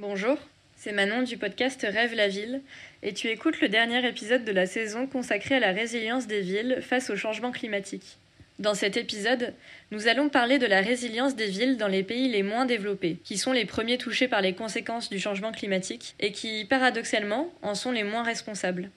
Bonjour, c'est Manon du podcast Rêve la ville et tu écoutes le dernier épisode de la saison consacré à la résilience des villes face au changement climatique. Dans cet épisode, nous allons parler de la résilience des villes dans les pays les moins développés, qui sont les premiers touchés par les conséquences du changement climatique et qui, paradoxalement, en sont les moins responsables.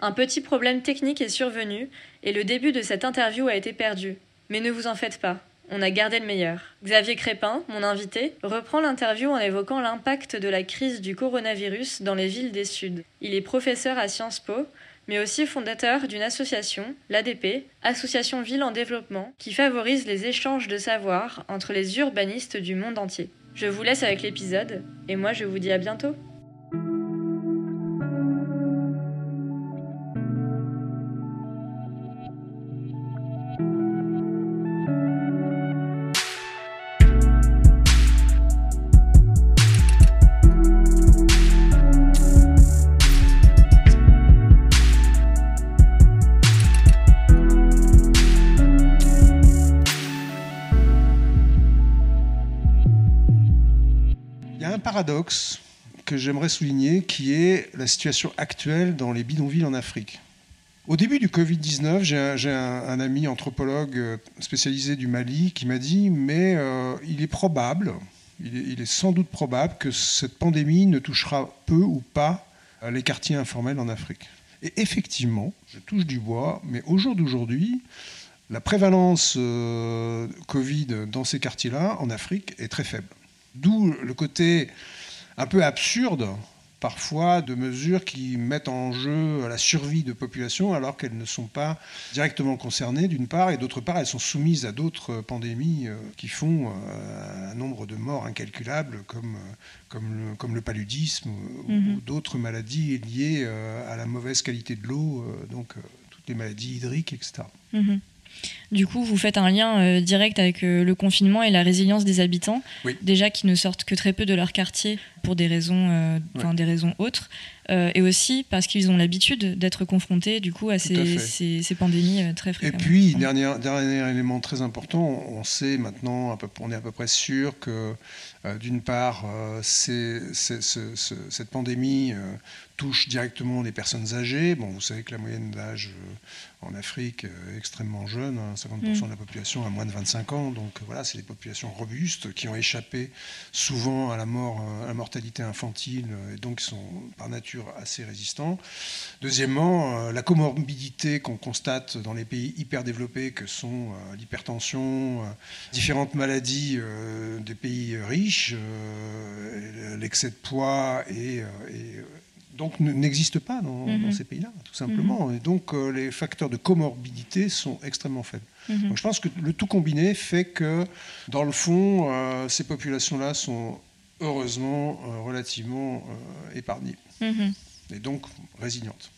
Un petit problème technique est survenu et le début de cette interview a été perdu. Mais ne vous en faites pas, on a gardé le meilleur. Xavier Crépin, mon invité, reprend l'interview en évoquant l'impact de la crise du coronavirus dans les villes des Suds. Il est professeur à Sciences Po, mais aussi fondateur d'une association, l'ADP, Association Ville en Développement, qui favorise les échanges de savoir entre les urbanistes du monde entier. Je vous laisse avec l'épisode, et moi je vous dis à bientôt. Paradoxe que j'aimerais souligner, qui est la situation actuelle dans les bidonvilles en Afrique. Au début du Covid-19, j'ai un, ami anthropologue euh, spécialisé du Mali qui m'a dit, mais euh, il est probable, il est, sans doute probable que cette pandémie ne touchera peu ou pas les quartiers informels en Afrique. Et effectivement, je touche du bois, mais au jour d'aujourd'hui, la prévalence euh, Covid dans ces quartiers-là, en Afrique, est très faible. D'où le côté un peu absurde parfois de mesures qui mettent en jeu la survie de populations alors qu'elles ne sont pas directement concernées d'une part et d'autre part elles sont soumises à d'autres pandémies euh, qui font euh, un nombre de morts incalculables comme, euh, comme, le, comme le paludisme ou, mhm. d'autres maladies liées à la mauvaise qualité de l'eau, donc toutes les maladies hydriques, etc. Du coup, vous faites un lien euh, direct avec euh, le confinement et la résilience des habitants, déjà qui ne sortent que très peu de leur quartier pour des raisons, euh, des raisons autres, et aussi parce qu'ils ont l'habitude d'être confrontés du coup à ces, ces, pandémies très fréquemment. Et puis, dernier, dernier élément très important, on sait maintenant, on est à peu près sûr que d'une part, cette pandémie touche directement les personnes âgées. Bon, vous savez que la moyenne d'âge en Afrique est extrêmement jeune, 50% hein, mm. de la population a moins de 25 ans, donc voilà, c'est des populations robustes qui ont échappé souvent à la mort, à la mortalité infantile et donc sont par nature assez résistants. Deuxièmement, euh, la comorbidité qu'on constate dans les pays hyper développés que sont euh, l'hypertension, euh, différentes maladies des pays riches, l'excès de poids et donc n'existe pas dans, mhm. ces pays-là, tout simplement. Mhm. Et donc euh, les facteurs de comorbidité sont extrêmement faibles. Mhm. je pense que le tout combiné fait que, dans le fond, euh, ces populations-là sont heureusement euh, relativement épargnées. Et donc résilientes.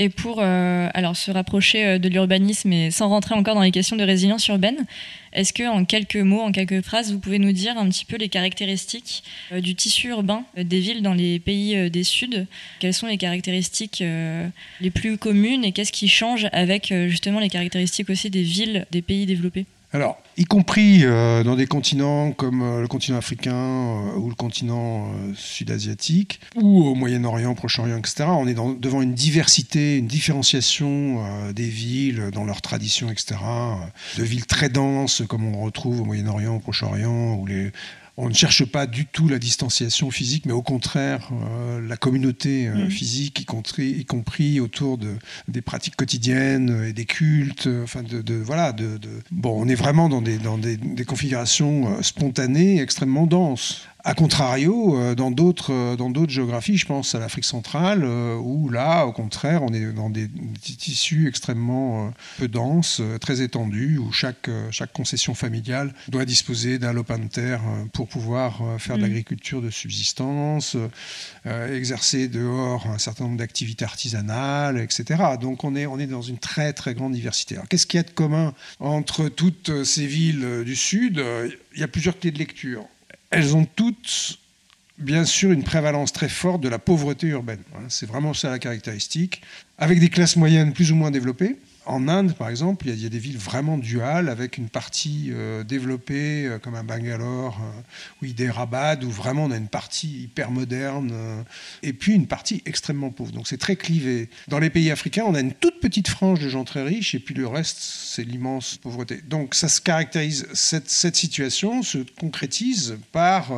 Et pour euh, alors, se rapprocher euh, de l'urbanisme et sans rentrer encore dans les questions de résilience urbaine, est-ce que en quelques mots, en quelques phrases, vous pouvez nous dire un petit peu les caractéristiques euh, du tissu urbain des villes dans les pays des Suds Quelles sont les caractéristiques les plus communes et qu'est-ce qui change avec justement les caractéristiques aussi des villes des pays développés? Alors, y compris euh, dans des continents comme euh, le continent africain euh, ou le continent sud-asiatique, ou au Moyen-Orient, Proche-Orient, etc., on est devant une diversité, une différenciation des villes dans leurs traditions, etc., de villes très denses comme on retrouve au Moyen-Orient, Proche-Orient, où les on ne cherche pas du tout la distanciation physique, mais au contraire euh, la communauté euh, mm. physique, y compris, y compris autour de, des pratiques quotidiennes et des cultes. Euh, enfin, de, voilà, de, bon, on est vraiment dans des, dans des, des configurations spontanées, extrêmement denses. A contrario, euh, dans d'autres euh, dans d'autres géographies, je pense à l'Afrique centrale, euh, où là, au contraire, on est dans des, tissus extrêmement peu denses, très étendus, où chaque chaque concession familiale doit disposer d'un lopin de terre pour pouvoir faire de mm. l'agriculture de subsistance, exercer dehors un certain nombre d'activités artisanales, etc. Donc on est on est dans une très très grande diversité. Alors qu'est-ce qu'il y a de commun entre toutes ces villes du sud? Il y a plusieurs clés de lecture elles ont toutes, bien sûr, une prévalence très forte de la pauvreté urbaine. C'est vraiment ça la caractéristique, avec des classes moyennes plus ou moins développées. En Inde, par exemple, il y, a des villes vraiment duales avec une partie euh, développée euh, comme un Bangalore ou Hyderabad où vraiment on a une partie hyper moderne et puis une partie extrêmement pauvre. Donc c'est très clivé. Dans les pays africains, on a une toute petite frange de gens très riches et puis le reste, c'est l'immense pauvreté. Donc ça se caractérise, cette situation se concrétise par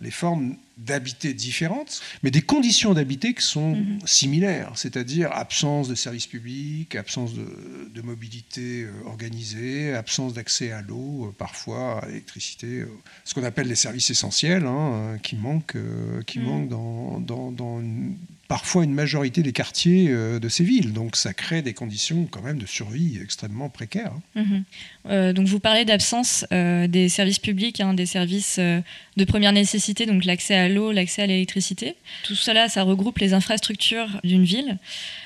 les formes d'habiter différentes, mais des conditions d'habiter qui sont mhm. similaires, c'est-à-dire absence de services publics, absence de, mobilité euh, organisée, absence d'accès à l'eau, euh, parfois à l'électricité, euh, ce qu'on appelle les services essentiels, hein, qui manquent, qui mhm. manquent dans, dans, dans une parfois une majorité des quartiers euh, de ces villes. Donc ça crée des conditions quand même de survie extrêmement précaires. Hein. Mhm. Euh, donc vous parlez d'absence euh, des services publics, hein, des services de première nécessité, donc l'accès à l'eau, l'accès à l'électricité. Tout cela, ça regroupe les infrastructures d'une ville.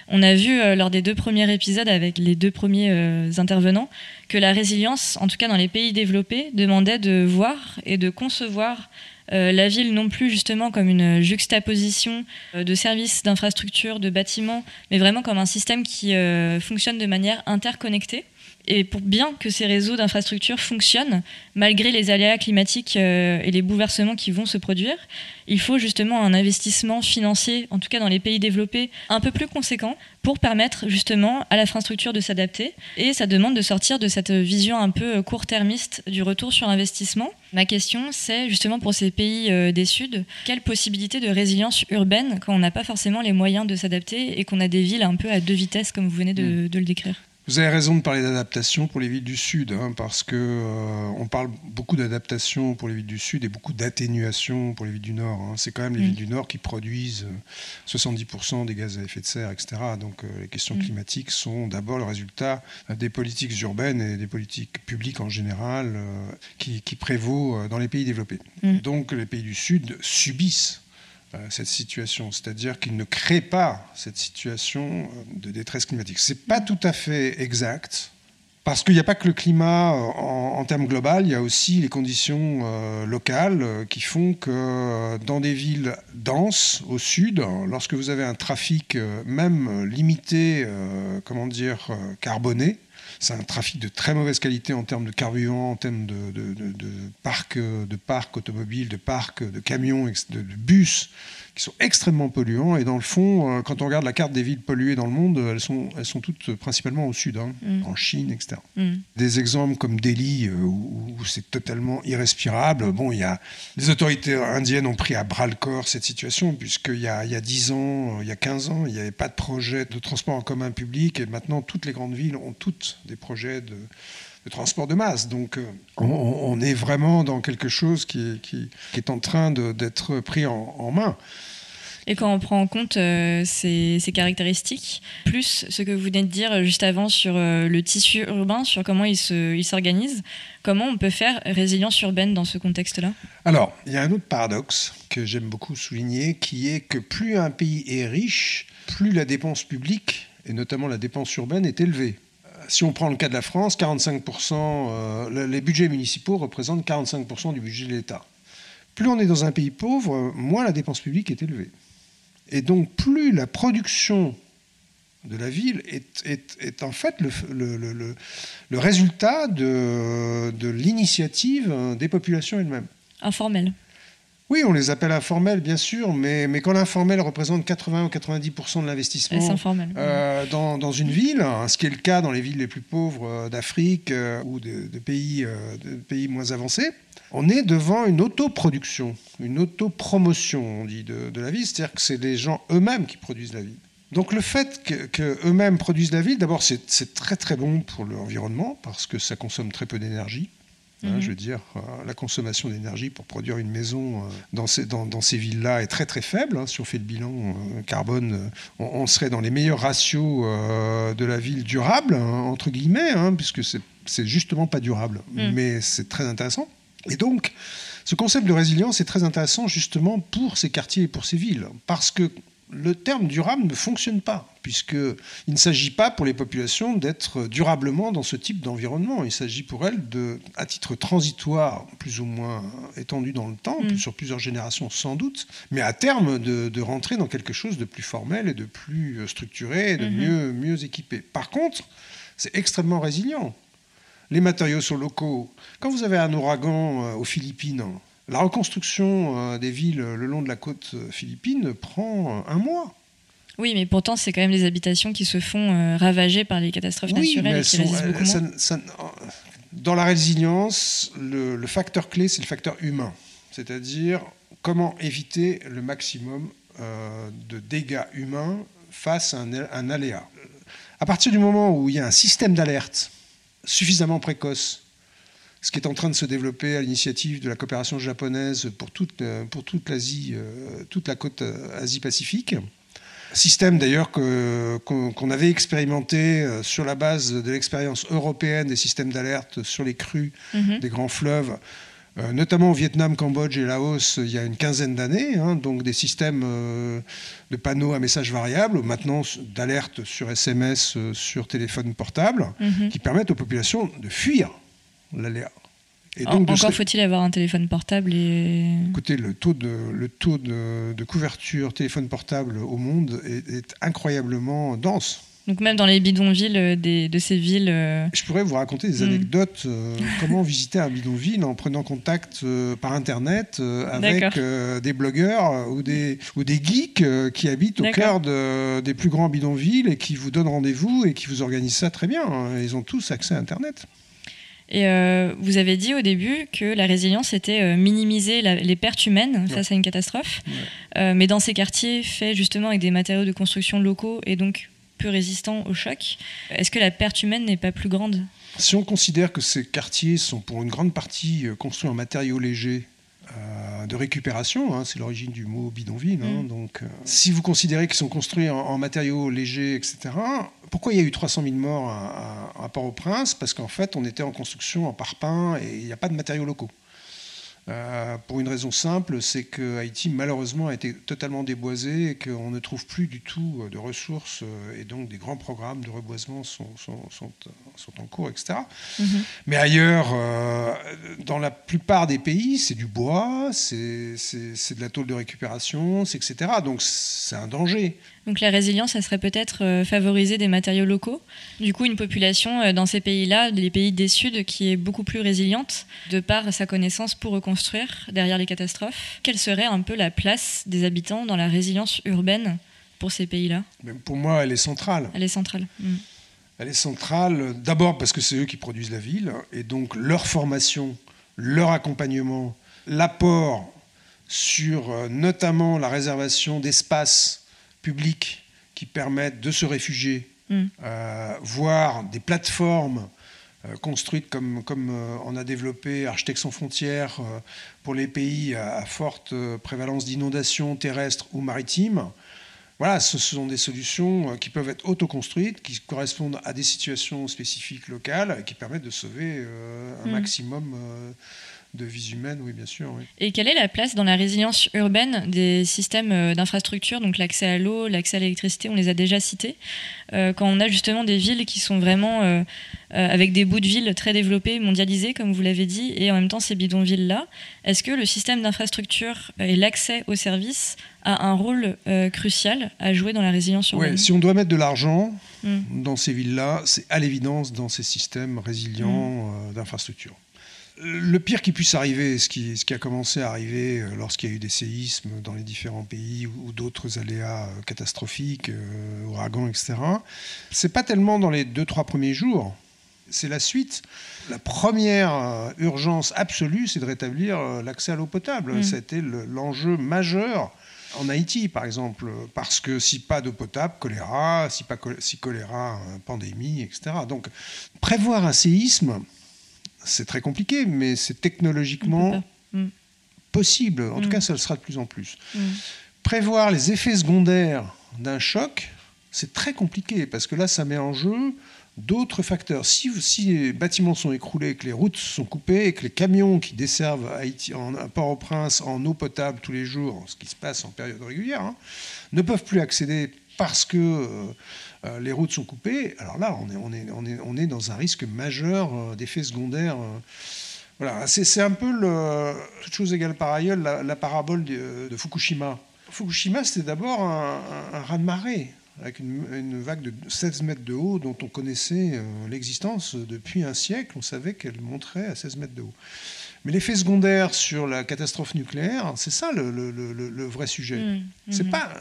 On a vu lors des deux premiers épisodes avec les deux premiers intervenants que la résilience, en tout cas dans les pays développés, demandait de voir et de concevoir euh, la ville non plus justement comme une juxtaposition euh, de services, d'infrastructures, de bâtiments, mais vraiment comme un système qui euh, fonctionne de manière interconnectée. Et pour bien que ces réseaux d'infrastructures fonctionnent, malgré les aléas climatiques et les bouleversements qui vont se produire, il faut justement un investissement financier, en tout cas dans les pays développés, un peu plus conséquent pour permettre justement à l'infrastructure de s'adapter. Et ça demande de sortir de cette vision un peu court-termiste du retour sur investissement. Ma question, c'est justement pour ces pays euh, des Suds, quelle possibilité de résilience urbaine quand on n'a pas forcément les moyens de s'adapter et qu'on a des villes un peu à deux vitesses, comme vous venez de mm. le décrire? Vous avez raison de parler d'adaptation pour les villes du Sud, hein, parce que euh, on parle beaucoup d'adaptation pour les villes du Sud et beaucoup d'atténuation pour les villes du Nord. Hein. C'est quand même les mm. villes du Nord qui produisent 70% euh, des gaz à effet de serre, etc. Donc euh, les questions mm. climatiques sont d'abord le résultat des politiques urbaines et des politiques publiques en général qui, qui prévaut dans les pays développés. Mm. Donc les pays du Sud subissent cette situation, c'est-à-dire qu'il ne crée pas cette situation euh, de détresse climatique. Ce n'est pas tout à fait exact, parce qu'il n'y a pas que le climat euh, en, termes global, il y a aussi les conditions locales qui font que dans des villes denses au sud, lorsque vous avez un trafic même limité, comment dire, carboné, c'est un trafic de très mauvaise qualité en termes de carburant, en termes de, de, de, de parcs de parc automobiles, de parcs de camions, de, bus qui sont extrêmement polluants. Et dans le fond, euh, quand on regarde la carte des villes polluées dans le monde, elles sont, elles sont toutes principalement au sud, hein, mm. en Chine, etc. Mm. Des exemples comme Delhi, euh, où, c'est totalement irrespirable. Bon, il y a, les autorités indiennes ont pris à bras le corps cette situation, puisqu'il y a, il y a 10 ans, il y a 15 ans, il n'y avait pas de projet de transport en commun public. Et maintenant, toutes les grandes villes ont toutes des projets de transport de masse. Donc on, est vraiment dans quelque chose qui, qui, est en train d'être pris en, main. Et quand on prend en compte euh, ces, caractéristiques, plus ce que vous venez de dire juste avant sur euh, le tissu urbain, sur comment il s'organise, comment on peut faire résilience urbaine dans ce contexte-là? Alors, il y a un autre paradoxe que j'aime beaucoup souligner, qui est que plus un pays est riche, plus la dépense publique, et notamment la dépense urbaine, est élevée si on prend le cas de la France, 45%, euh, les budgets municipaux représentent 45% du budget de l'État. Plus on est dans un pays pauvre, moins la dépense publique est élevée. Et donc plus la production de la ville est, en fait le, résultat de, de l'initiative des populations elles-mêmes. Informelle. Oui, on les appelle informels, bien sûr, mais, mais quand l'informel représente 80 ou 90% de l'investissement euh, dans, une ville, hein, ce qui est le cas dans les villes les plus pauvres euh, d'Afrique euh, ou de, pays, de pays moins avancés, on est devant une autoproduction, une autopromotion, on dit, de, la ville, c'est-à-dire que c'est les gens eux-mêmes qui produisent la ville. Donc le fait qu'eux-mêmes produisent la ville, d'abord c'est très très bon pour l'environnement parce que ça consomme très peu d'énergie. Hein, mhm. je veux dire, euh, la consommation d'énergie pour produire une maison euh, dans ces, dans, dans ces villes-là est très très faible. Hein. Si on fait le bilan euh, carbone, on, serait dans les meilleurs ratios de la ville durable, hein, entre guillemets, puisque c'est justement pas durable. Mm. Mais c'est très intéressant. Et donc, ce concept de résilience est très intéressant justement pour ces quartiers et pour ces villes. Parce que le terme durable ne fonctionne pas, puisqu'il ne s'agit pas pour les populations d'être durablement dans ce type d'environnement. Il s'agit pour elles, de, à titre transitoire, plus ou moins étendu dans le temps, mm. sur plusieurs générations sans doute, mais à terme de, rentrer dans quelque chose de plus formel et de plus structuré et de mm-hmm. mieux, mieux équipé. Par contre, c'est extrêmement résilient. Les matériaux sont locaux. Quand vous avez un ouragan euh, aux Philippines, la reconstruction euh, des villes le long de la côte euh, philippine prend un mois. Oui, mais pourtant, c'est quand même des habitations qui se font ravager par les catastrophes naturelles et qui résistent beaucoup moins. dans la résilience, le, facteur clé, c'est le facteur humain. C'est-à-dire comment éviter le maximum de dégâts humains face à un, aléa. À partir du moment où il y a un système d'alerte suffisamment précoce, ce qui est en train de se développer à l'initiative de la coopération japonaise pour toute, euh, pour toute l'Asie, euh, toute la côte euh, Asie-Pacifique. Système d'ailleurs qu'on avait expérimenté sur la base de l'expérience européenne des systèmes d'alerte sur les crues mhm. des grands fleuves notamment au Vietnam, Cambodge et Laos il y a une quinzaine d'années, hein, donc des systèmes de panneaux à messages variables, maintenant d'alerte sur SMS, sur téléphone portable, mhm. qui permettent aux populations de fuir l'aléa. Et donc, encore faut-il avoir un téléphone portable et... Écoutez, le taux de, le taux de, couverture téléphone portable au monde est incroyablement dense. Donc même dans les bidonvilles euh, de ces villes. Euh, Je pourrais vous raconter des hmm. anecdotes. Euh, comment visiter un bidonville en prenant contact par Internet avec des blogueurs ou des, ou des geeks qui habitent au cœur des plus grands bidonvilles et qui vous donnent rendez-vous et qui vous organisent ça très bien. Ils ont tous accès à Internet. Et vous avez dit au début que la résilience était minimiser les pertes humaines face à une catastrophe. mais dans ces quartiers faits justement avec des matériaux de construction locaux et donc plus résistant au choc. Est-ce que la perte humaine n'est pas plus grande? Si on considère que ces quartiers sont pour une grande partie euh, construits en matériaux légers, euh, de récupération, hein, c'est l'origine du mot bidonville. Hein, mm. donc, euh, si vous considérez qu'ils sont construits en, matériaux légers, etc., pourquoi il y a eu 300 000 morts à, à Port-au-Prince? Parce qu'en fait, on était en construction en parpaing et il n'y a pas de matériaux locaux. Euh, pour une raison simple, c'est que Haïti malheureusement a été totalement déboisé et qu'on ne trouve plus du tout de ressources euh, et donc des grands programmes de reboisement sont, sont, sont, en cours, etc. Mhm. Mais ailleurs, euh, dans la plupart des pays, c'est du bois, c'est de la tôle de récupération, etc. Donc c'est un danger. Donc la résilience, ça serait peut-être euh, favoriser des matériaux locaux. Du coup, une population euh, dans ces pays-là, les pays des Sud, qui est beaucoup plus résiliente de par sa connaissance pour reconstruire derrière les catastrophes. Quelle serait un peu la place des habitants dans la résilience urbaine pour ces pays-là? Pour moi, elle est centrale. Elle est centrale. Hmm. Elle est centrale d'abord parce que c'est eux qui produisent la ville, et donc leur formation, leur accompagnement, l'apport sur euh, notamment la réservation d'espaces publics qui permettent de se réfugier, mm. euh, voire des plateformes euh, construites comme, comme euh, on a développé Architectes sans frontières pour les pays à, forte prévalence d'inondations terrestres ou maritimes. Voilà, ce sont des solutions qui peuvent être autoconstruites, qui correspondent à des situations spécifiques locales, et qui permettent de sauver un mm. maximum de vie humaine, oui, bien sûr. Et quelle est la place dans la résilience urbaine des systèmes euh, d'infrastructure, donc l'accès à l'eau, l'accès à l'électricité, on les a déjà cités, euh, quand on a justement des villes qui sont vraiment euh, avec des bouts de villes très développés, mondialisés, comme vous l'avez dit, et en même temps ces bidonvilles-là, est-ce que le système d'infrastructure et l'accès aux services a un rôle crucial à jouer dans la résilience urbaine? Oui, si on doit mettre de l'argent hmm. dans ces villes-là, c'est à l'évidence dans ces systèmes résilients hmm. d'infrastructure le pire qui puisse arriver, ce qui, ce qui a commencé à arriver euh, lorsqu'il y a eu des séismes dans les différents pays ou, d'autres aléas euh, catastrophiques, euh, ouragans, etc., c'est pas tellement dans les deux, trois premiers jours. C'est la suite. La première urgence absolue, c'est de rétablir l'accès à l'eau potable. C'était mmh. l'enjeu majeur en Haïti, par exemple, parce que si pas d'eau potable, choléra, si pas si choléra, pandémie, etc. Donc, prévoir un séisme, c'est très compliqué, mais c'est technologiquement mm. possible. En tout mm. cas, ça le sera de plus en plus. Mm. Prévoir les effets secondaires d'un choc, c'est très compliqué parce que là, ça met en jeu d'autres facteurs. Si, si, les bâtiments sont écroulés, que les routes sont coupées, que les camions qui desservent Haïti, en, Port-au-Prince en eau potable tous les jours, ce qui se passe en période régulière, hein, ne peuvent plus accéder parce que euh, euh, les routes sont coupées, alors là, on est, dans un risque majeur euh, d'effets secondaires. Euh. Voilà, c'est un peu, toute chose égale par ailleurs, la, parabole de, Fukushima. Fukushima, c'était d'abord un, raz-de-marée. avec une, vague de 16 mètres de haut dont on connaissait euh, l'existence depuis un siècle. On savait qu'elle montrait à 16 mètres de haut. Mais l'effet secondaire sur la catastrophe nucléaire, c'est ça le, vrai sujet. Mmh, c'est mmh. pas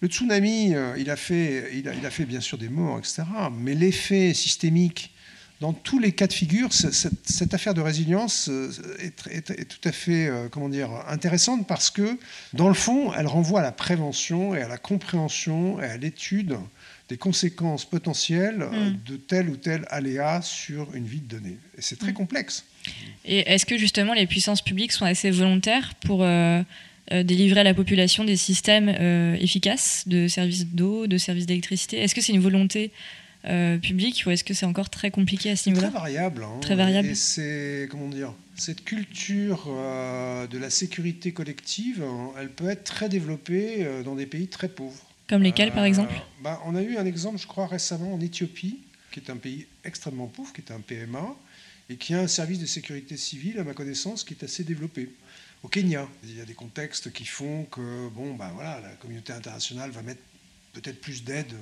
le tsunami, euh, il a fait, il a, fait bien sûr des morts, etc. Mais l'effet systémique dans tous les cas de figure, cette, affaire de résilience euh, est, tout à fait euh, comment dire, intéressante parce que, dans le fond, elle renvoie à la prévention et à la compréhension et à l'étude des conséquences potentielles mm. de tel ou tel aléa sur une vie donnée. Et c'est très mm. complexe. Et est-ce que justement les puissances publiques sont assez volontaires pour euh, délivrer à la population des systèmes efficaces de services d'eau, de services d'électricité? Est-ce que c'est une volonté euh, public ou est-ce que c'est encore très compliqué à ce niveau-là Très variable. Hein. Très variable. Et c'est comment dire cette culture euh, de la sécurité collective, hein, elle peut être très développée euh, dans des pays très pauvres. Comme lesquels, par exemple? bah, On a eu un exemple, je crois, récemment en Éthiopie, qui est un pays extrêmement pauvre, qui est un PMA, et qui a un service de sécurité civile, à ma connaissance, qui est assez développé. Au Kenya, il y a des contextes qui font que bon, bah, voilà, la communauté internationale va mettre peut-être plus d'aide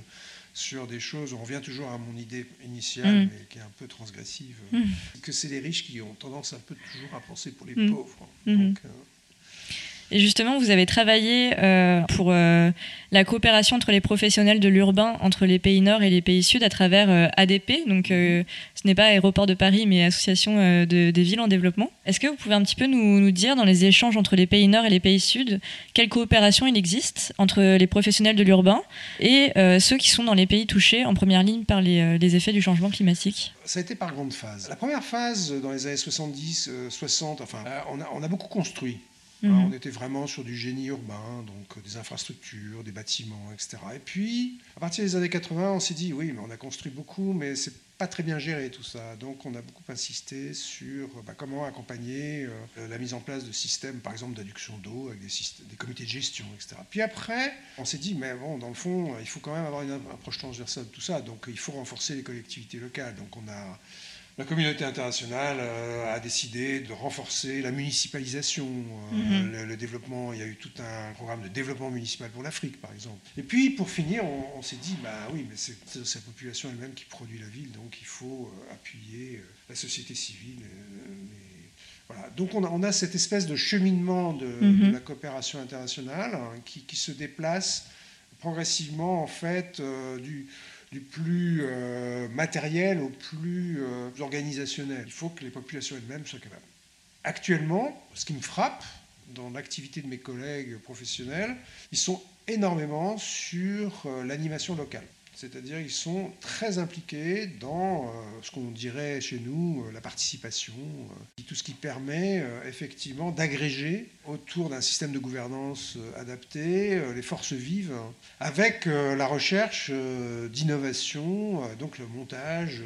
sur des choses, on revient toujours à mon idée initiale, mm. mais qui est un peu transgressive, mm. que c'est les riches qui ont tendance un peu toujours à penser pour les mm. pauvres. Donc, euh, et justement, vous avez travaillé euh, pour euh, la coopération entre les professionnels de l'urbain entre les pays nord et les pays sud à travers euh, ADP. Donc, ce n'est pas Aéroport de Paris, mais Association des villes en développement. Est-ce que vous pouvez un petit peu nous, dire, dans les échanges entre les pays nord et les pays sud, quelle coopération il existe entre les professionnels de l'urbain et ceux qui sont dans les pays touchés en première ligne par les, effets du changement climatique? Ça a été par grande phase. La première phase, dans les années 70, 60, enfin, on on a beaucoup construit Mhm. on était vraiment sur du génie urbain, donc euh, des infrastructures, des bâtiments, etc. Et puis, à partir des années 80, on s'est dit, oui, mais on a construit beaucoup, mais c'est pas très bien géré tout ça. Donc, on a beaucoup insisté sur bah, comment accompagner euh, la mise en place de systèmes, par exemple, d'adduction d'eau avec des, des, comités de gestion, etc. Puis après, on s'est dit, mais bon, dans le fond, il faut quand même avoir une approche transversale de tout ça. Donc, il faut renforcer les collectivités locales. Donc, on a la communauté internationale euh, a décidé de renforcer la municipalisation, euh, mhm. le, développement. Il y a eu tout un programme de développement municipal pour l'Afrique, par exemple. Et puis, pour finir, on, s'est dit, bah oui, mais c'est la population elle-même qui produit la ville, donc il faut euh, appuyer la société civile. voilà. Donc on a, cette espèce de cheminement de, mhm. la coopération internationale hein, qui, se déplace progressivement, en fait, du du plus euh, matériel au plus euh, organisationnel. Il faut que les populations elles-mêmes soient capables. Actuellement, ce qui me frappe dans l'activité de mes collègues professionnels, ils sont énormément sur euh, l'animation locale. C'est-à-dire ils sont très impliqués dans ce qu'on dirait chez nous la participation, tout ce qui permet effectivement d'agréger autour d'un système de gouvernance euh, adapté, euh, les forces vives, avec euh, la recherche d'innovation, donc le montage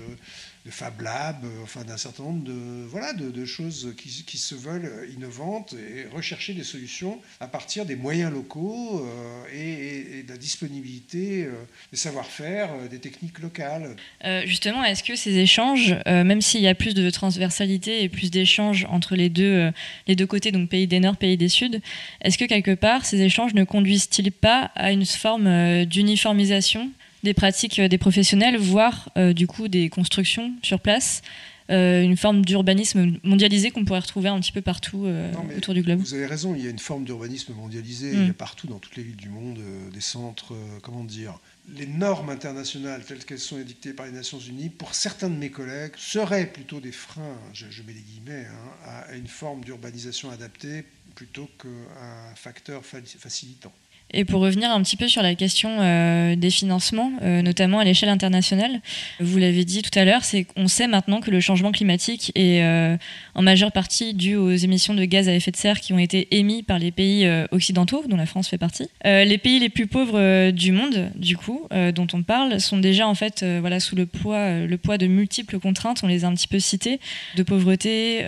de Fab Lab, enfin d'un certain nombre de, voilà, de, choses qui, se veulent innovantes et rechercher des solutions à partir des moyens locaux et, de la disponibilité des savoir-faire, des techniques locales. justement, est-ce que ces échanges, même s'il y a plus de transversalité et plus d'échanges entre les deux, les deux côtés, donc pays des Nord, pays des Sud. Est-ce que quelque part, ces échanges ne conduisent-ils pas à une forme euh, d'uniformisation? Des pratiques euh, des professionnels, voire euh, du coup des constructions sur place une forme d'urbanisme mondialisé qu'on pourrait retrouver un petit peu partout autour du globe. Vous avez raison, il y a une forme d'urbanisme mondialisé. Il y a mm. partout dans toutes les villes du monde des centres, comment dire, les normes internationales telles qu'elles sont édictées par les Nations Unies, pour certains de mes collègues, seraient plutôt des freins, je, mets les guillemets, hein, à une forme d'urbanisation adaptée plutôt qu'un facteur facilitant. Et pour revenir un petit peu sur la question euh, des financements, euh, notamment à l'échelle internationale, vous l'avez dit tout à l'heure, c'est qu'on sait maintenant que le changement climatique est euh, en majeure partie dû aux émissions de gaz à effet de serre qui ont été émis par les pays occidentaux, dont la France fait partie. les pays les plus pauvres du monde, du coup, dont on parle, sont déjà en fait voilà, sous le poids, le poids de multiples contraintes, on les a un petit peu citées, de pauvreté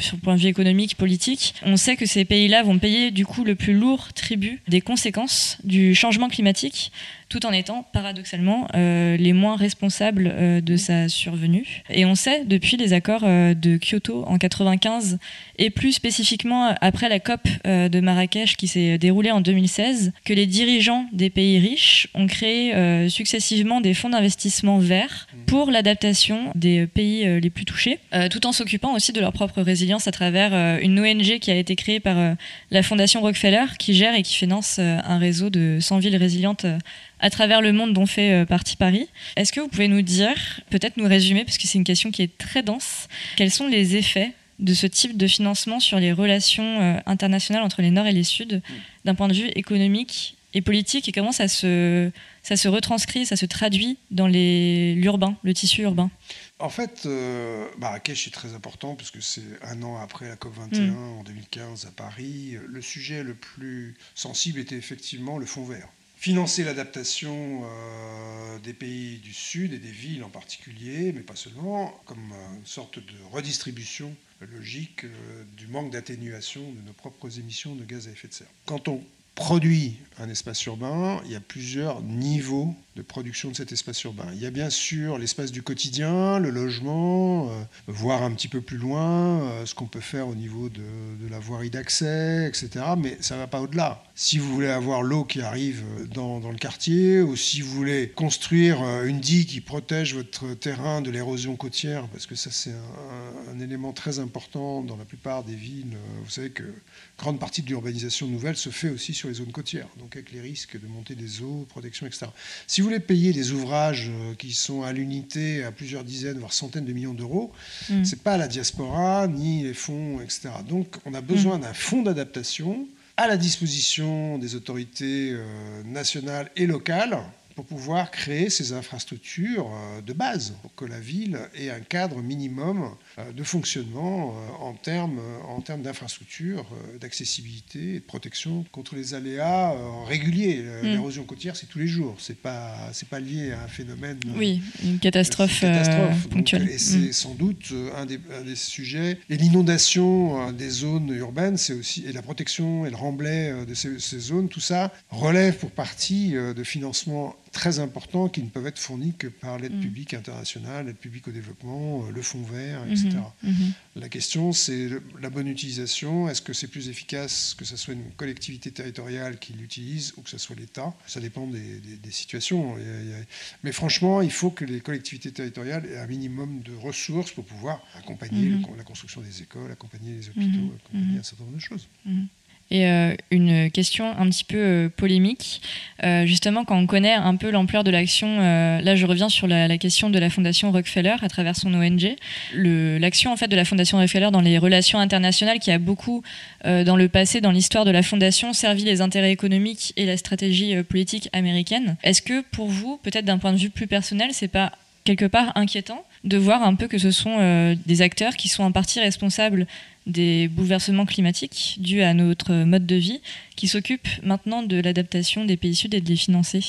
sur le point de vue économique, politique. On sait que ces pays-là vont payer du coup le plus lourd tribut des conséquences du changement climatique tout en étant paradoxalement euh, les moins responsables euh, de sa survenue. Et on sait depuis les accords euh, de Kyoto en 95 et plus spécifiquement après la COP de Marrakech qui s'est déroulée en 2016 que les dirigeants des pays riches ont créé successivement des fonds d'investissement verts pour l'adaptation des pays les plus touchés, tout en s'occupant aussi de leur propre résilience à travers une ONG qui a été créée par la Fondation Rockefeller qui gère et qui finance un réseau de 100 villes résilientes à travers le monde dont fait euh, partie Paris. Est-ce que vous pouvez nous dire, peut-être nous résumer, parce que c'est une question qui est très dense, quels sont les effets de ce type de financement sur les relations euh, internationales entre les Nord et les Sud, d'un point de vue économique et politique, et comment ça se, ça se retranscrit, ça se traduit dans l'urbain, le tissu urbain? En fait, euh, Marrakech est très important puisque c'est un an après la COP21 mm. en 2015 à Paris. Le sujet le plus sensible était effectivement le fonds vert financer l'adaptation euh, des pays du Sud et des villes en particulier, mais pas seulement, comme une sorte de redistribution logique euh, du manque d'atténuation de nos propres émissions de gaz à effet de serre. Produit un espace urbain, il y a plusieurs niveaux de production de cet espace urbain. Il y a bien sûr l'espace du quotidien, le logement, euh, voir un petit peu plus loin euh, ce qu'on peut faire au niveau de, la voirie d'accès, etc. Mais ça ne va pas au-delà. Si vous voulez avoir l'eau qui arrive dans, le quartier, ou si vous voulez construire euh, une digue qui protège votre terrain de l'érosion côtière, parce que ça c'est un, un, élément très important dans la plupart des villes. Vous savez que grande partie de l'urbanisation nouvelle se fait aussi sur les zones côtières, donc avec les risques de montée des eaux, protection, etc. Si vous voulez payer des ouvrages euh, qui sont à l'unité à plusieurs dizaines, voire centaines de millions d'euros, mm. c'est pas la diaspora ni les fonds, etc. Donc on a besoin mm. d'un fonds d'adaptation à la disposition des autorités euh, nationales et locales pour pouvoir créer ces infrastructures euh, de base, pour que la ville ait un cadre minimum euh, de fonctionnement euh, en termes, en termes d'infrastructures, d'accessibilité et de protection contre les aléas réguliers. Mm. L'érosion côtière, c'est tous les jours. C'est pas, c'est pas lié à un phénomène. Oui, une catastrophe, ponctuelle. et c'est mm. sans doute un des, des, sujets. Et l'inondation des zones urbaines, c'est aussi et la protection et le remblai de ces, ces zones, tout ça relève pour partie de financement très importants qui ne peuvent être fournis que par l'aide mm. publique internationale, l'aide publique au développement, euh, le fonds vert, etc. Mm-hmm. Mm-hmm. La question, c'est la bonne utilisation. Est-ce que c'est plus efficace que ce soit une collectivité territoriale qui l'utilise ou que ce soit l'État? Ça dépend des, situations. Mais franchement, il faut que les collectivités territoriales aient un minimum de ressources pour pouvoir accompagner mm-hmm. la construction des écoles, accompagner les hôpitaux, accompagner un certain nombre de choses. Et euh, une question un petit peu euh, polémique, euh, justement quand on connaît un peu l'ampleur de l'action, là je reviens sur la, question de la Fondation Rockefeller à travers son ONG, l'action en fait de la Fondation Rockefeller dans les relations internationales qui a beaucoup dans le passé, dans l'histoire de la Fondation, servi les intérêts économiques et la stratégie politique américaine. Est-ce que pour vous, peut-être d'un point de vue plus personnel, c'est pas quelque part inquiétant de voir un peu que ce sont des acteurs qui sont en partie responsables des bouleversements climatiques dus à notre mode de vie, qui s'occupe maintenant de l'adaptation des pays sud et de les financer.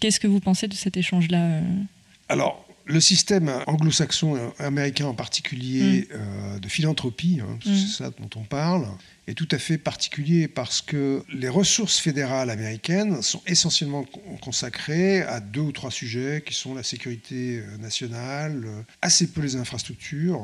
Qu'est-ce que vous pensez de cet échange-là euh? Le système anglo-saxon, euh, américain en particulier, mm. euh, de philanthropie, hein, mm. c'est ça dont on parle, est tout à fait particulier parce que les ressources fédérales américaines sont essentiellement consacrées à deux ou trois sujets qui sont la sécurité nationale, assez peu les infrastructures,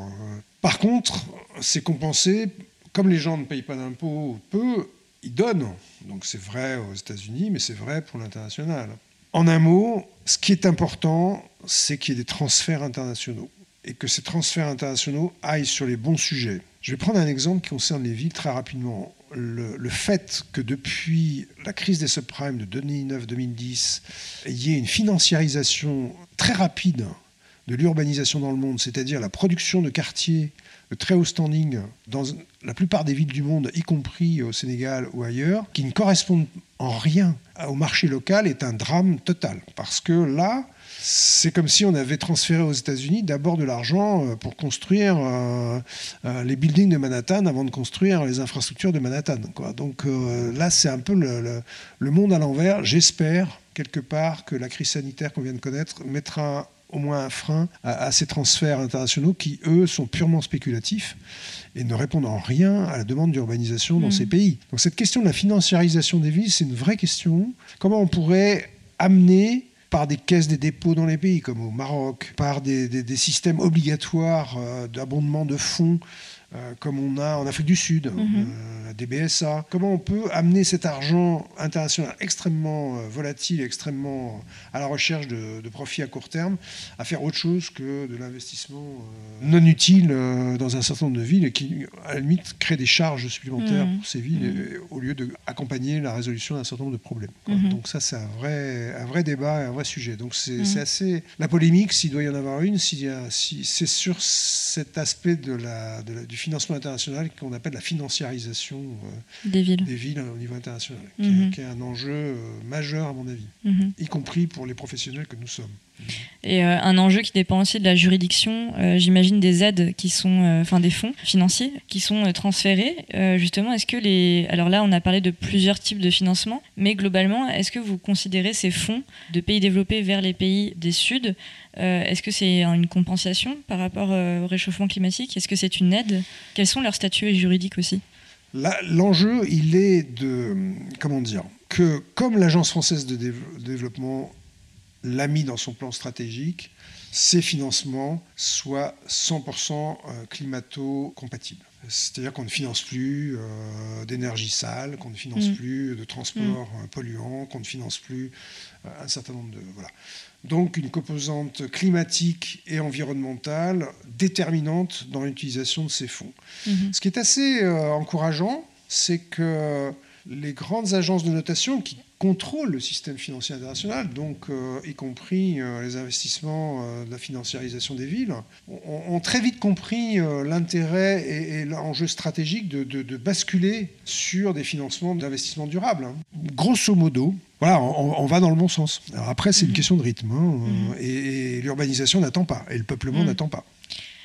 par contre, c'est compensé, comme les gens ne payent pas d'impôts peu, ils donnent. Donc c'est vrai aux États-Unis, mais c'est vrai pour l'international. En un mot, ce qui est important, c'est qu'il y ait des transferts internationaux et que ces transferts internationaux aillent sur les bons sujets. Je vais prendre un exemple qui concerne les villes très rapidement. Le, le fait que depuis la crise des subprimes de 2009-2010, il y ait une financiarisation très rapide de l'urbanisation dans le monde, c'est-à-dire la production de quartiers de très haut standing dans la plupart des villes du monde, y compris au Sénégal ou ailleurs, qui ne correspondent en rien au marché local, est un drame total. Parce que là, c'est comme si on avait transféré aux États-Unis d'abord de l'argent euh, pour construire euh, euh, les buildings de Manhattan avant de construire les infrastructures de Manhattan. Donc là, c'est un peu le monde à l'envers. J'espère quelque part que la crise sanitaire qu'on vient de connaître mettra au moins un frein à, ces transferts internationaux qui, eux, sont purement spéculatifs et ne répondent en rien à la demande d'urbanisation dans mm. ces pays. Donc cette question de la financiarisation des villes, c'est une vraie question. Comment on pourrait amener par des caisses des dépôts dans les pays comme au Maroc, par des, systèmes obligatoires euh, d'abondement de fonds euh, comme on a en Afrique du Sud, mhm. euh, la DBSA. Comment on peut amener cet argent international extrêmement euh, volatile, extrêmement à la recherche de, profits à court terme, à faire autre chose que de l'investissement non utile dans un certain nombre de villes et qui, à la limite, crée des charges supplémentaires mhm. pour ces villes mhm. au lieu d'accompagner la résolution d'un certain nombre de problèmes. Donc ça, c'est un vrai, un vrai débat et un vrai sujet. Donc c'est assez... La polémique, s'il doit y en avoir une, si, si c'est sur cet aspect de la, de la, du financement international qu'on appelle la financiarisation euh, des, villes. des villes au niveau international, qui, est, mhm. un enjeu euh, majeur à mon avis, mhm. y compris pour les professionnels que nous sommes. Et euh, un enjeu qui dépend aussi de la juridiction, j'imagine des aides qui sont, enfin des fonds financiers qui sont transférés. justement, est-ce que les, alors là, on a parlé de plusieurs types de financement, mais globalement, est-ce que vous considérez ces fonds de pays développés vers les pays des Suds euh, est-ce que c'est une compensation par rapport euh, au réchauffement climatique? Est-ce que c'est une aide? Quels sont leurs statuts juridiques aussi? L'enjeu, il est de, comment dire, que comme l'Agence française de développement l'a mis dans son plan stratégique, ces financements soient 100% euh, climato-compatibles. C'est-à-dire qu'on ne finance plus d'énergie sale, qu'on ne finance mm. plus de transport mm. polluant, qu'on ne finance plus un certain nombre de... Voilà donc une composante climatique et environnementale déterminante dans l'utilisation de ces fonds. Mhm. Ce qui est assez euh, encourageant, c'est que les grandes agences de notation qui contrôlent le système financier international, donc euh, y compris euh, les investissements de la financiarisation des villes, ont, très vite compris l'intérêt et, l'enjeu stratégique de, basculer sur des financements d'investissement durable. Hein. Grosso modo, voilà, on, va dans le bon sens. après, c'est une mhm. question de rythme. Hein, mhm. et, l'urbanisation n'attend pas, et le peuplement mhm. n'attend pas.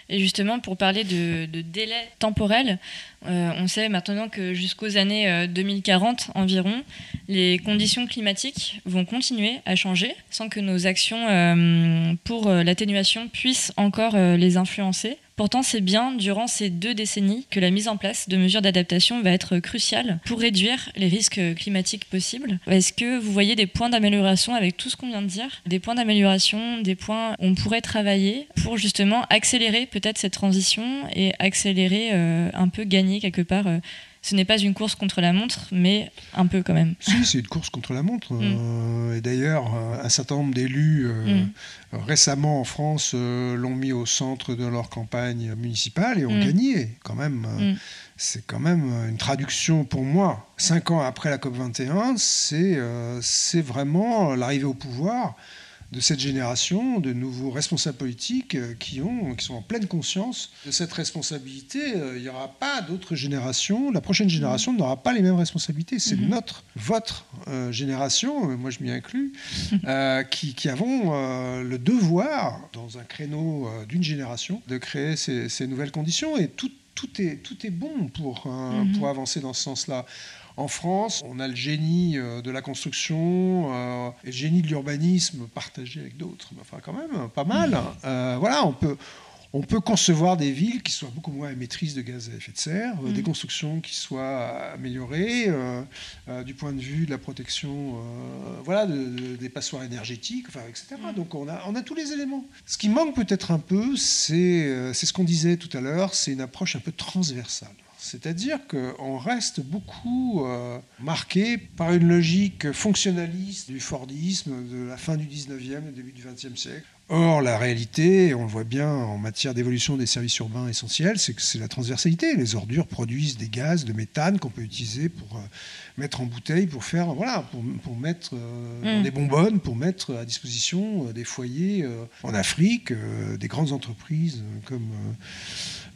Et justement, pour parler de, délai temporel, euh, on sait maintenant que jusqu'aux années 2040 euh, environ, les conditions climatiques vont continuer à changer sans que nos actions euh, pour l'atténuation puissent encore les influencer. Pourtant, c'est bien durant ces deux décennies que la mise en place de mesures d'adaptation va être cruciale pour réduire les risques climatiques possibles. Est-ce que vous voyez des points d'amélioration avec tout ce qu'on vient de dire? Des points d'amélioration, des points où on pourrait travailler pour justement accélérer peut-être cette transition et accélérer euh, un peu, gagner quelque part euh, ce n'est pas une course contre la montre, mais un peu quand même. Si, c'est une course contre la montre. Mm. Euh, et d'ailleurs, euh, un certain nombre d'élus euh, mm. récemment en France l'ont mis au centre de leur campagne municipale et ont mm. gagné quand même. C'est quand même une traduction pour moi. Cinq ans après la COP21, c'est vraiment l'arrivée au pouvoir de cette génération de nouveaux responsables politiques euh, qui, ont, qui sont en pleine conscience de cette responsabilité. Euh, il n'y aura pas d'autres générations. La prochaine génération n'aura pas les mêmes responsabilités. C'est mhm. notre, votre euh, génération, moi je m'y inclus, qui, qui, avons le devoir, dans un créneau d'une génération, de créer ces, ces, nouvelles conditions. Et tout, tout, est, tout est bon pour, mhm. pour avancer dans ce sens-là. En France, on a le génie euh, de la construction euh, et le génie de l'urbanisme partagé avec d'autres. Enfin, quand même, pas mal. Euh, voilà, on peut, on peut concevoir des villes qui soient beaucoup moins émettrices de gaz à effet de serre, des mm. constructions qui soient améliorées du point de vue de la protection voilà, des passoires énergétiques, enfin, etc. Mm. Donc on a, on a tous les éléments. Ce qui manque peut-être un peu, c'est ce qu'on disait tout à l'heure, c'est une approche un peu transversale. C'est-à-dire qu'on reste beaucoup euh, marqué par une logique fonctionnaliste du Fordisme de la fin du 19e et début du 20e siècle. Or, la réalité, on le voit bien en matière d'évolution des services urbains essentiels, c'est que c'est la transversalité. Les ordures produisent des gaz de méthane qu'on peut utiliser pour euh, mettre en bouteille, pour faire, voilà, pour, mettre euh, mm. des bonbonnes, pour mettre à disposition des foyers en Afrique, des grandes entreprises comme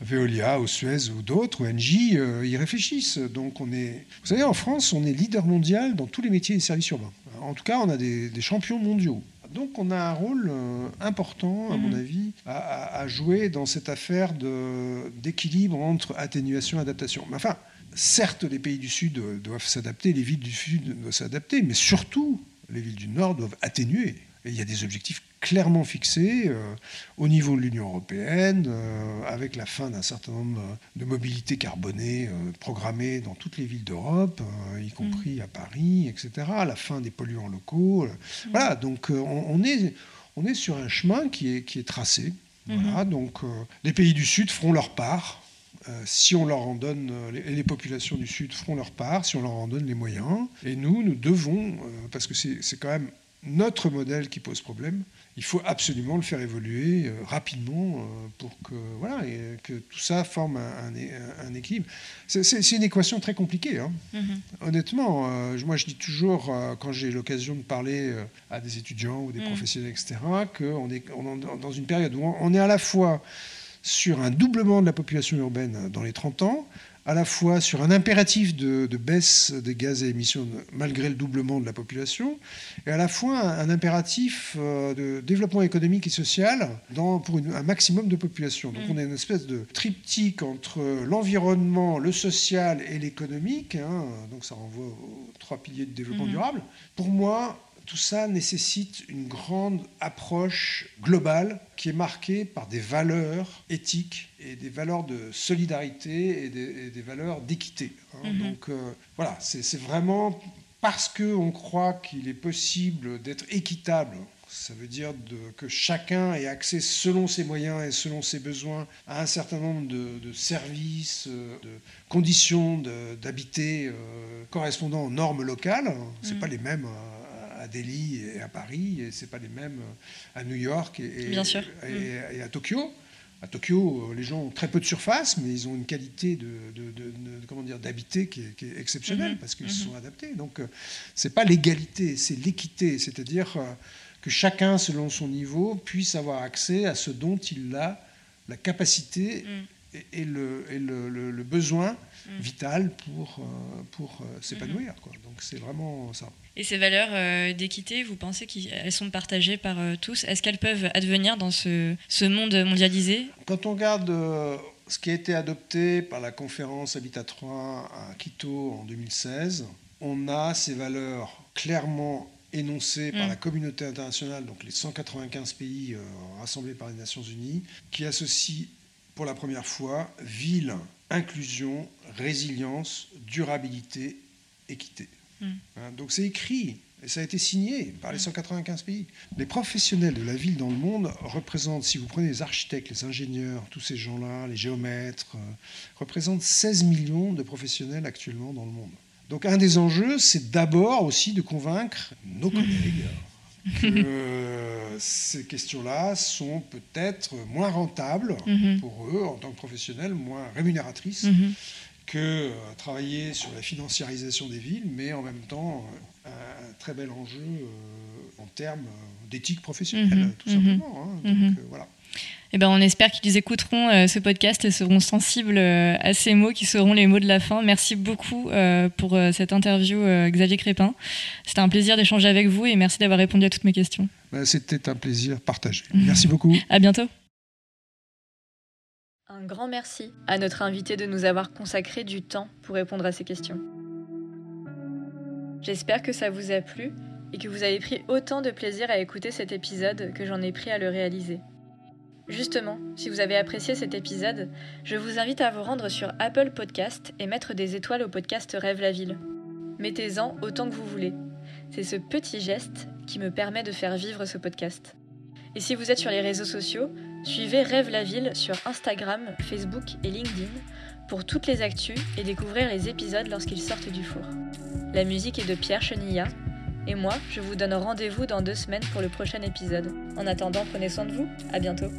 Veolia ou Suez ou d'autres, ou Engie, euh, y réfléchissent. Donc on est, vous savez, en France, on est leader mondial dans tous les métiers des services urbains. En tout cas, on a des, champions mondiaux. Donc on a un rôle euh, important, à mon mhm. avis, à, jouer dans cette affaire d'équilibre entre atténuation et adaptation. Mais enfin, certes, les pays du Sud doivent s'adapter, les villes du Sud doivent s'adapter, mais surtout, les villes du Nord doivent atténuer. Et il y a des objectifs clairement fixé au niveau de l'Union européenne, avec la fin d'un certain nombre de mobilités carbonées programmées dans toutes les villes d'Europe, y mm. compris à Paris, etc. La fin des polluants locaux. Mm. Voilà, donc on, est, on est sur un chemin qui est, qui est tracé. Voilà, mm-hmm. donc les pays du Sud feront leur part. Euh, si on leur en donne, euh, les, populations du Sud feront leur part, si on leur en donne les moyens. Et nous, nous devons, euh, parce que c'est quand même notre modèle qui pose problème, il faut absolument le faire évoluer rapidement pour que, voilà, et que tout ça forme un, équilibre. C'est une équation très compliquée. Hein. Mm-hmm. Honnêtement, moi je dis toujours, quand j'ai l'occasion de parler à des étudiants ou des mm. professionnels, etc., qu'on est, on est dans une période où on est à la fois sur un doublement de la population urbaine dans les 30 ans, à la fois sur un impératif de, baisse des gaz à émissions malgré le doublement de la population, et à la fois un, impératif euh, de développement économique et social dans, pour un maximum de population. Donc mm. on a une espèce de triptyque entre l'environnement, le social et l'économique, hein. donc ça renvoie aux trois piliers de développement mm. durable. Pour moi, tout ça nécessite une grande approche globale qui est marquée par des valeurs éthiques et des valeurs de solidarité et des, valeurs d'équité. Hein. Mhm. Donc euh, voilà, c'est vraiment parce qu'on croit qu'il est possible d'être équitable ça veut dire que chacun ait accès selon ses moyens et selon ses besoins à un certain nombre de, services, euh, de conditions d'habiter euh, correspondant aux normes locales. Ce n'est mhm. pas les mêmes à Delhi et à Paris, et c'est pas les mêmes à New York et, Bien sûr. et, à Tokyo. À Tokyo, les gens ont très peu de surface, mais ils ont une qualité de, comment dire d'habiter qui, est exceptionnelle mhm. parce qu'ils se mhm. sont adaptés. Donc, euh, c'est pas l'égalité, c'est l'équité, c'est-à-dire euh, que chacun, selon son niveau, puisse avoir accès à ce dont il a la capacité mm. et, le, le, le, besoin mm. vital pour, euh, pour s'épanouir. Mm-hmm. Donc, c'est vraiment ça. Et ces valeurs euh, d'équité, vous pensez qu'elles sont partagées par euh, tous? Est-ce qu'elles peuvent advenir dans ce, monde mondialisé? Quand on regarde euh, ce qui a été adopté par la conférence Habitat 3 à Quito en 2016, on a ces valeurs clairement énoncées par mm. la communauté internationale, donc les 195 pays rassemblés par les Nations Unies, qui associent pour la première fois ville, inclusion, résilience, durabilité, équité. Mm. Hein, donc c'est écrit et ça a été signé par les 195 mm. pays. Les professionnels de la ville dans le monde représentent, si vous prenez les architectes, les ingénieurs, tous ces gens-là, les géomètres, euh, représentent 16 millions de professionnels actuellement dans le monde. Donc un des enjeux, c'est d'abord aussi de convaincre nos mm. collègues que ces questions-là sont peut-être moins rentables mm-hmm. pour eux en tant que professionnels, moins rémunératrices. Mm-hmm que euh, travailler sur la financiarisation des villes, mais en même temps euh, un très bel enjeu euh, en termes d'éthique professionnelle, mhm. tout simplement. Hein. Mhm. Voilà. Eh ben, on espère qu'ils écouteront ce podcast et seront sensibles à ces mots qui seront les mots de la fin. Merci beaucoup pour cette interview, Xavier Crépin. C'était un plaisir d'échanger avec vous et merci d'avoir répondu à toutes mes questions. Ben, c'était un plaisir partagé. Merci beaucoup. à bientôt. Grand merci à notre invité de nous avoir consacré du temps pour répondre à ces questions. J'espère que ça vous a plu et que vous avez pris autant de plaisir à écouter cet épisode que j'en ai pris à le réaliser. Justement, si vous avez apprécié cet épisode, je vous invite à vous rendre sur Apple Podcast et mettre des étoiles au podcast Rêve la ville. Mettez-en autant que vous voulez. C'est ce petit geste qui me permet de faire vivre ce podcast. Et si vous êtes sur les réseaux sociaux, Suivez Rêve la Ville sur Instagram, Facebook et LinkedIn pour toutes les actus et découvrir les épisodes lorsqu'ils sortent du four. La musique est de Pierre Chenilla, et moi, je vous donne rendez-vous dans deux semaines pour le prochain épisode. En attendant, prenez soin de vous, à bientôt.